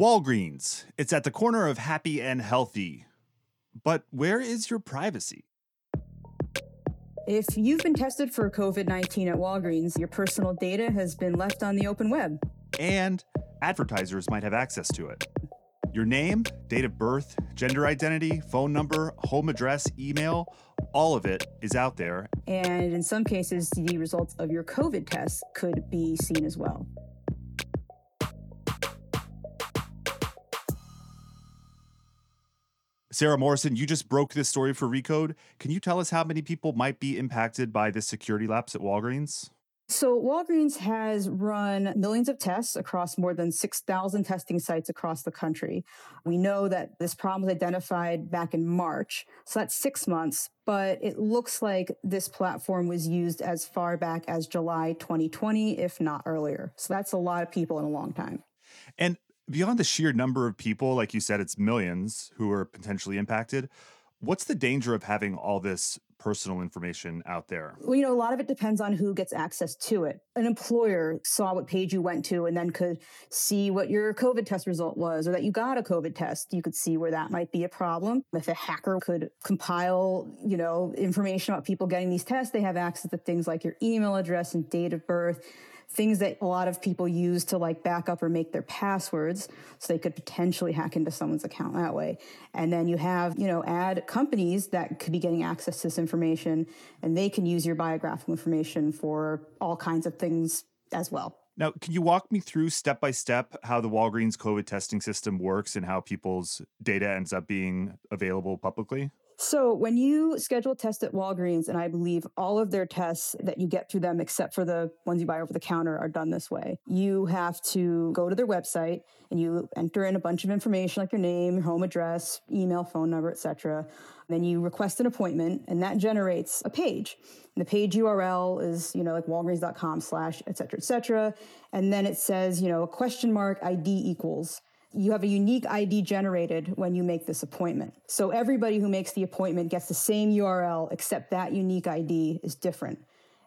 Walgreens. It's at the corner of happy and healthy. But where is your privacy? If you've been tested for COVID 19 at Walgreens, your personal data has been left on the open web. And advertisers might have access to it. Your name, date of birth, gender identity, phone number, home address, email, all of it is out there. And in some cases, the results of your COVID test could be seen as well. Sara Morrison, you just broke this story for Recode. Can you tell us how many people might be impacted by this security lapse at Walgreens? So, Walgreens has run millions of tests across more than 6,000 testing sites across the country. We know that this problem was identified back in March, so that's six months, but it looks like this platform was used as far back as July 2020, if not earlier. So, that's a lot of people in a long time. And beyond the sheer number of people, like you said, it's millions who are potentially impacted. What's the danger of having all this personal information out there? Well, you know, a lot of it depends on who gets access to it. An employer saw what page you went to and then could see what your COVID test result was or that you got a COVID test. You could see where that might be a problem. If a hacker could compile, you know, information about people getting these tests, they have access to things like your email address and date of birth things that a lot of people use to like back up or make their passwords so they could potentially hack into someone's account that way and then you have you know ad companies that could be getting access to this information and they can use your biographical information for all kinds of things as well now, can you walk me through step by step how the Walgreens COVID testing system works and how people's data ends up being available publicly? So, when you schedule a test at Walgreens, and I believe all of their tests that you get through them, except for the ones you buy over the counter, are done this way. You have to go to their website and you enter in a bunch of information like your name, your home address, email, phone number, etc. Then you request an appointment, and that generates a page. And the page URL is, you know, like walgreens.com slash, et cetera, et cetera. And then it says, you know, a question mark ID equals you have a unique ID generated when you make this appointment. So everybody who makes the appointment gets the same URL, except that unique ID is different.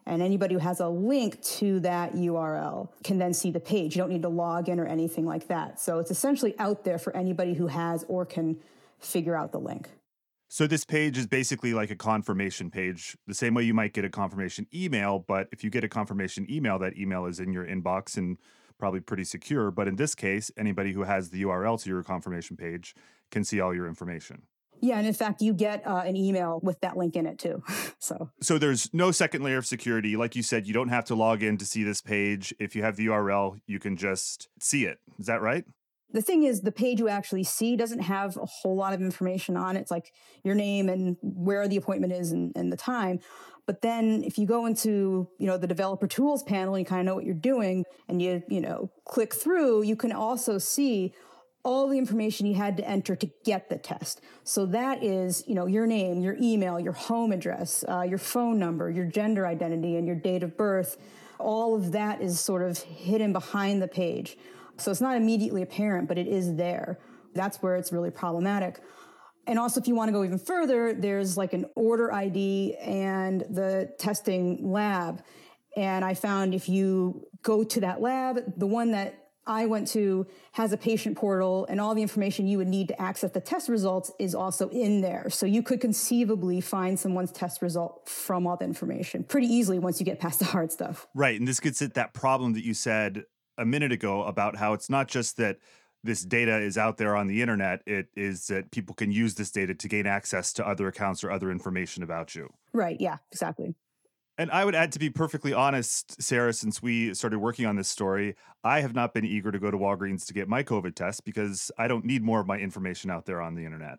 And anybody who has a link to that URL can then see the page. You don't need to log in or anything like that. So it's essentially out there for anybody who has or can figure out the link. So this page is basically like a confirmation page, the same way you might get a confirmation email. But if you get a confirmation email, that email is in your inbox and probably pretty secure. But in this case, anybody who has the URL to your confirmation page can see all your information. Yeah, and in fact, you get uh, an email with that link in it too. so, so there's no second layer of security. Like you said, you don't have to log in to see this page. If you have the URL, you can just see it. Is that right? The thing is, the page you actually see doesn't have a whole lot of information on it. It's like your name and where the appointment is and, and the time. But then if you go into, you know, the developer tools panel and you kind of know what you're doing and you, you know, click through, you can also see all the information you had to enter to get the test. So that is, you know, your name, your email, your home address, uh, your phone number, your gender identity, and your date of birth. All of that is sort of hidden behind the page. So it's not immediately apparent, but it is there. That's where it's really problematic. And also, if you want to go even further, there's like an order ID and the testing lab. And I found if you go to that lab, the one that I went to has a patient portal and all the information you would need to access the test results is also in there. So you could conceivably find someone's test result from all the information pretty easily once you get past the hard stuff. Right. And this gets at that problem that you said a minute ago about how it's not just that this data is out there on the internet, it is that people can use this data to gain access to other accounts or other information about you. Right. Yeah, exactly. And I would add, to be perfectly honest, Sara, since we started working on this story, I have not been eager to go to Walgreens to get my COVID test because I don't need more of my information out there on the internet.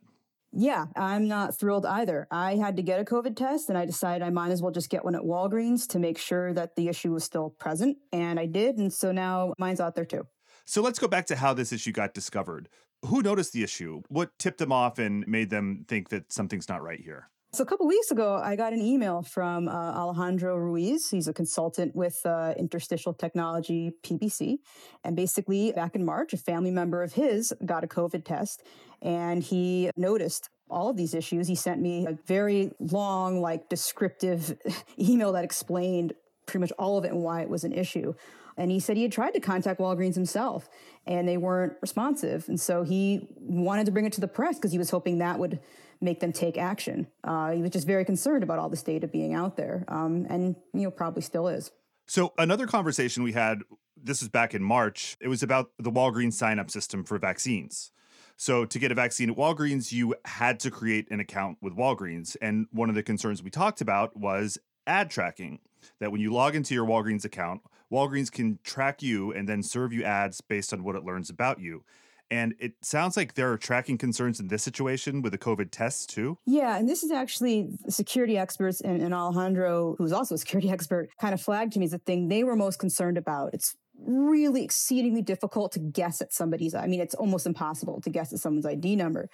Yeah, I'm not thrilled either. I had to get a COVID test and I decided I might as well just get one at Walgreens to make sure that the issue was still present. And I did. And so now mine's out there too. So let's go back to how this issue got discovered. Who noticed the issue? What tipped them off and made them think that something's not right here? So a couple weeks ago, I got an email from uh, Alejandro Ruiz. He's a consultant with uh, Interstitial Technology PBC, and basically, back in March, a family member of his got a COVID test, and he noticed all of these issues. He sent me a very long, like descriptive email that explained pretty much all of it and why it was an issue. And he said he had tried to contact Walgreens himself and they weren't responsive. And so he wanted to bring it to the press because he was hoping that would make them take action. Uh, he was just very concerned about all this data being out there, um, and you know probably still is. So another conversation we had, this was back in March. It was about the Walgreens sign up system for vaccines. So to get a vaccine at Walgreens, you had to create an account with Walgreens, and one of the concerns we talked about was ad tracking. That when you log into your Walgreens account, Walgreens can track you and then serve you ads based on what it learns about you. And it sounds like there are tracking concerns in this situation with the COVID tests too. Yeah. And this is actually security experts and, and Alejandro, who's also a security expert, kind of flagged to me as the thing they were most concerned about. It's really exceedingly difficult to guess at somebody's, I mean, it's almost impossible to guess at someone's ID number.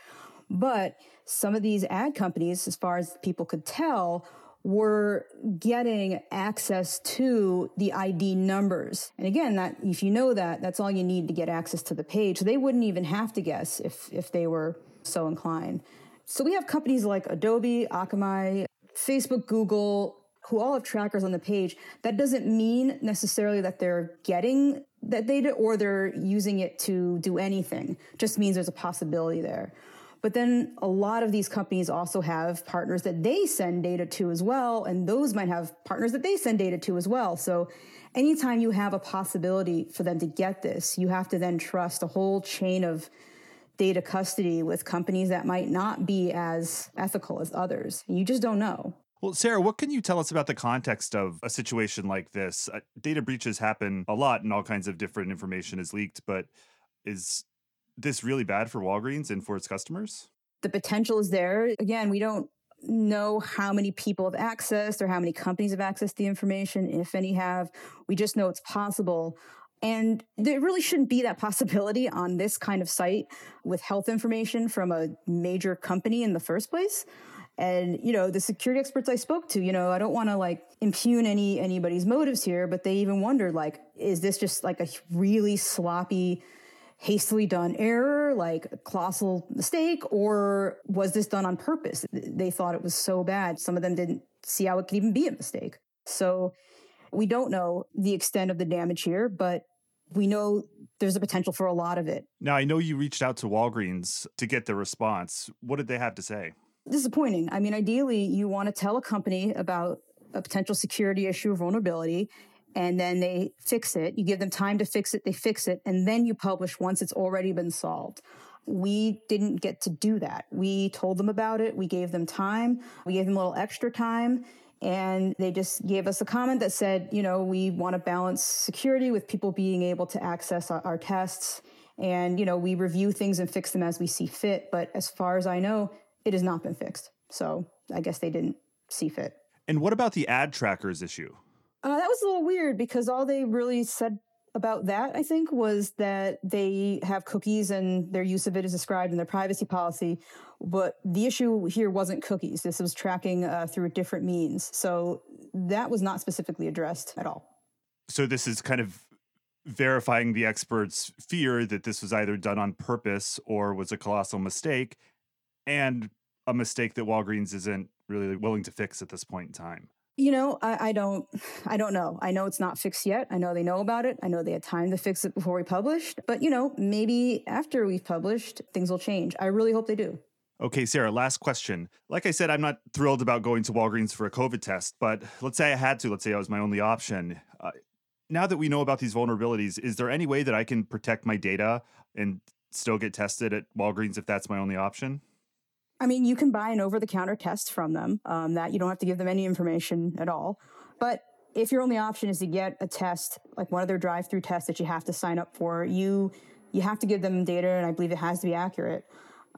But some of these ad companies, as far as people could tell, were getting access to the ID numbers. And again, that if you know that, that's all you need to get access to the page. They wouldn't even have to guess if if they were so inclined. So we have companies like Adobe, Akamai, Facebook, Google, who all have trackers on the page. That doesn't mean necessarily that they're getting that data or they're using it to do anything. It just means there's a possibility there. But then a lot of these companies also have partners that they send data to as well. And those might have partners that they send data to as well. So anytime you have a possibility for them to get this, you have to then trust a whole chain of data custody with companies that might not be as ethical as others. You just don't know. Well, Sara, what can you tell us about the context of a situation like this? Uh, data breaches happen a lot and all kinds of different information is leaked, but is this really bad for Walgreens and for its customers? The potential is there. Again, we don't know how many people have accessed or how many companies have accessed the information, if any have. We just know it's possible. And there really shouldn't be that possibility on this kind of site with health information from a major company in the first place. And, you know, the security experts I spoke to, you know, I don't want to like impugn any anybody's motives here, but they even wondered like, is this just like a really sloppy hastily done error, like a colossal mistake, or was this done on purpose? They thought it was so bad. Some of them didn't see how it could even be a mistake. So we don't know the extent of the damage here, but we know there's a potential for a lot of it. Now, I know you reached out to Walgreens to get the response. What did they have to say? Disappointing. I mean, ideally, you want to tell a company about a potential security issue or vulnerability and then they fix it. You give them time to fix it, they fix it, and then you publish once it's already been solved. We didn't get to do that. We told them about it, we gave them time, we gave them a little extra time, and they just gave us a comment that said, you know, we want to balance security with people being able to access our, our tests. And, you know, we review things and fix them as we see fit. But as far as I know, it has not been fixed. So I guess they didn't see fit. And what about the ad trackers issue? Uh, that was a little weird because all they really said about that, I think, was that they have cookies and their use of it is described in their privacy policy. But the issue here wasn't cookies. This was tracking uh, through a different means. So that was not specifically addressed at all. So this is kind of verifying the experts' fear that this was either done on purpose or was a colossal mistake and a mistake that Walgreens isn't really willing to fix at this point in time. You know, I, I, don't, I don't know. I know it's not fixed yet. I know they know about it. I know they had time to fix it before we published. But you know, maybe after we've published, things will change. I really hope they do. Okay, Sara, last question. Like I said, I'm not thrilled about going to Walgreens for a COVID test, but let's say I had to. Let's say I was my only option. Uh, now that we know about these vulnerabilities, is there any way that I can protect my data and still get tested at Walgreens if that's my only option? I mean, you can buy an over the counter test from them um, that you don't have to give them any information at all. But if your only option is to get a test, like one of their drive through tests that you have to sign up for, you you have to give them data, and I believe it has to be accurate.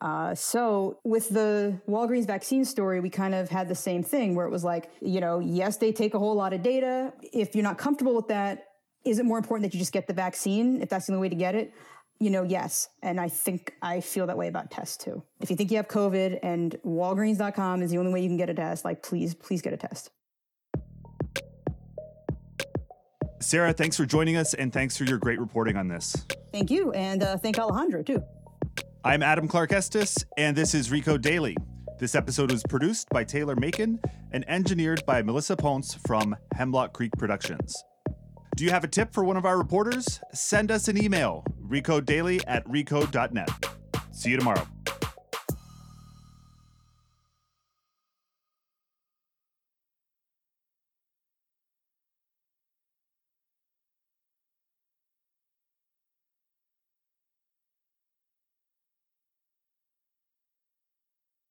Uh, so with the Walgreens vaccine story, we kind of had the same thing where it was like, you know, yes, they take a whole lot of data. If you're not comfortable with that, is it more important that you just get the vaccine if that's the only way to get it? You know, yes. And I think I feel that way about tests too. If you think you have COVID and walgreens.com is the only way you can get a test, like please, please get a test. Sara, thanks for joining us and thanks for your great reporting on this. Thank you. And uh, thank Alejandro too. I'm Adam Clark Estes, and this is Recode Daily. This episode was produced by Taylor Macon and engineered by Melissa Ponce from Hemlock Creek Productions. Do you have a tip for one of our reporters? Send us an email, recode daily at recode.net. See you tomorrow.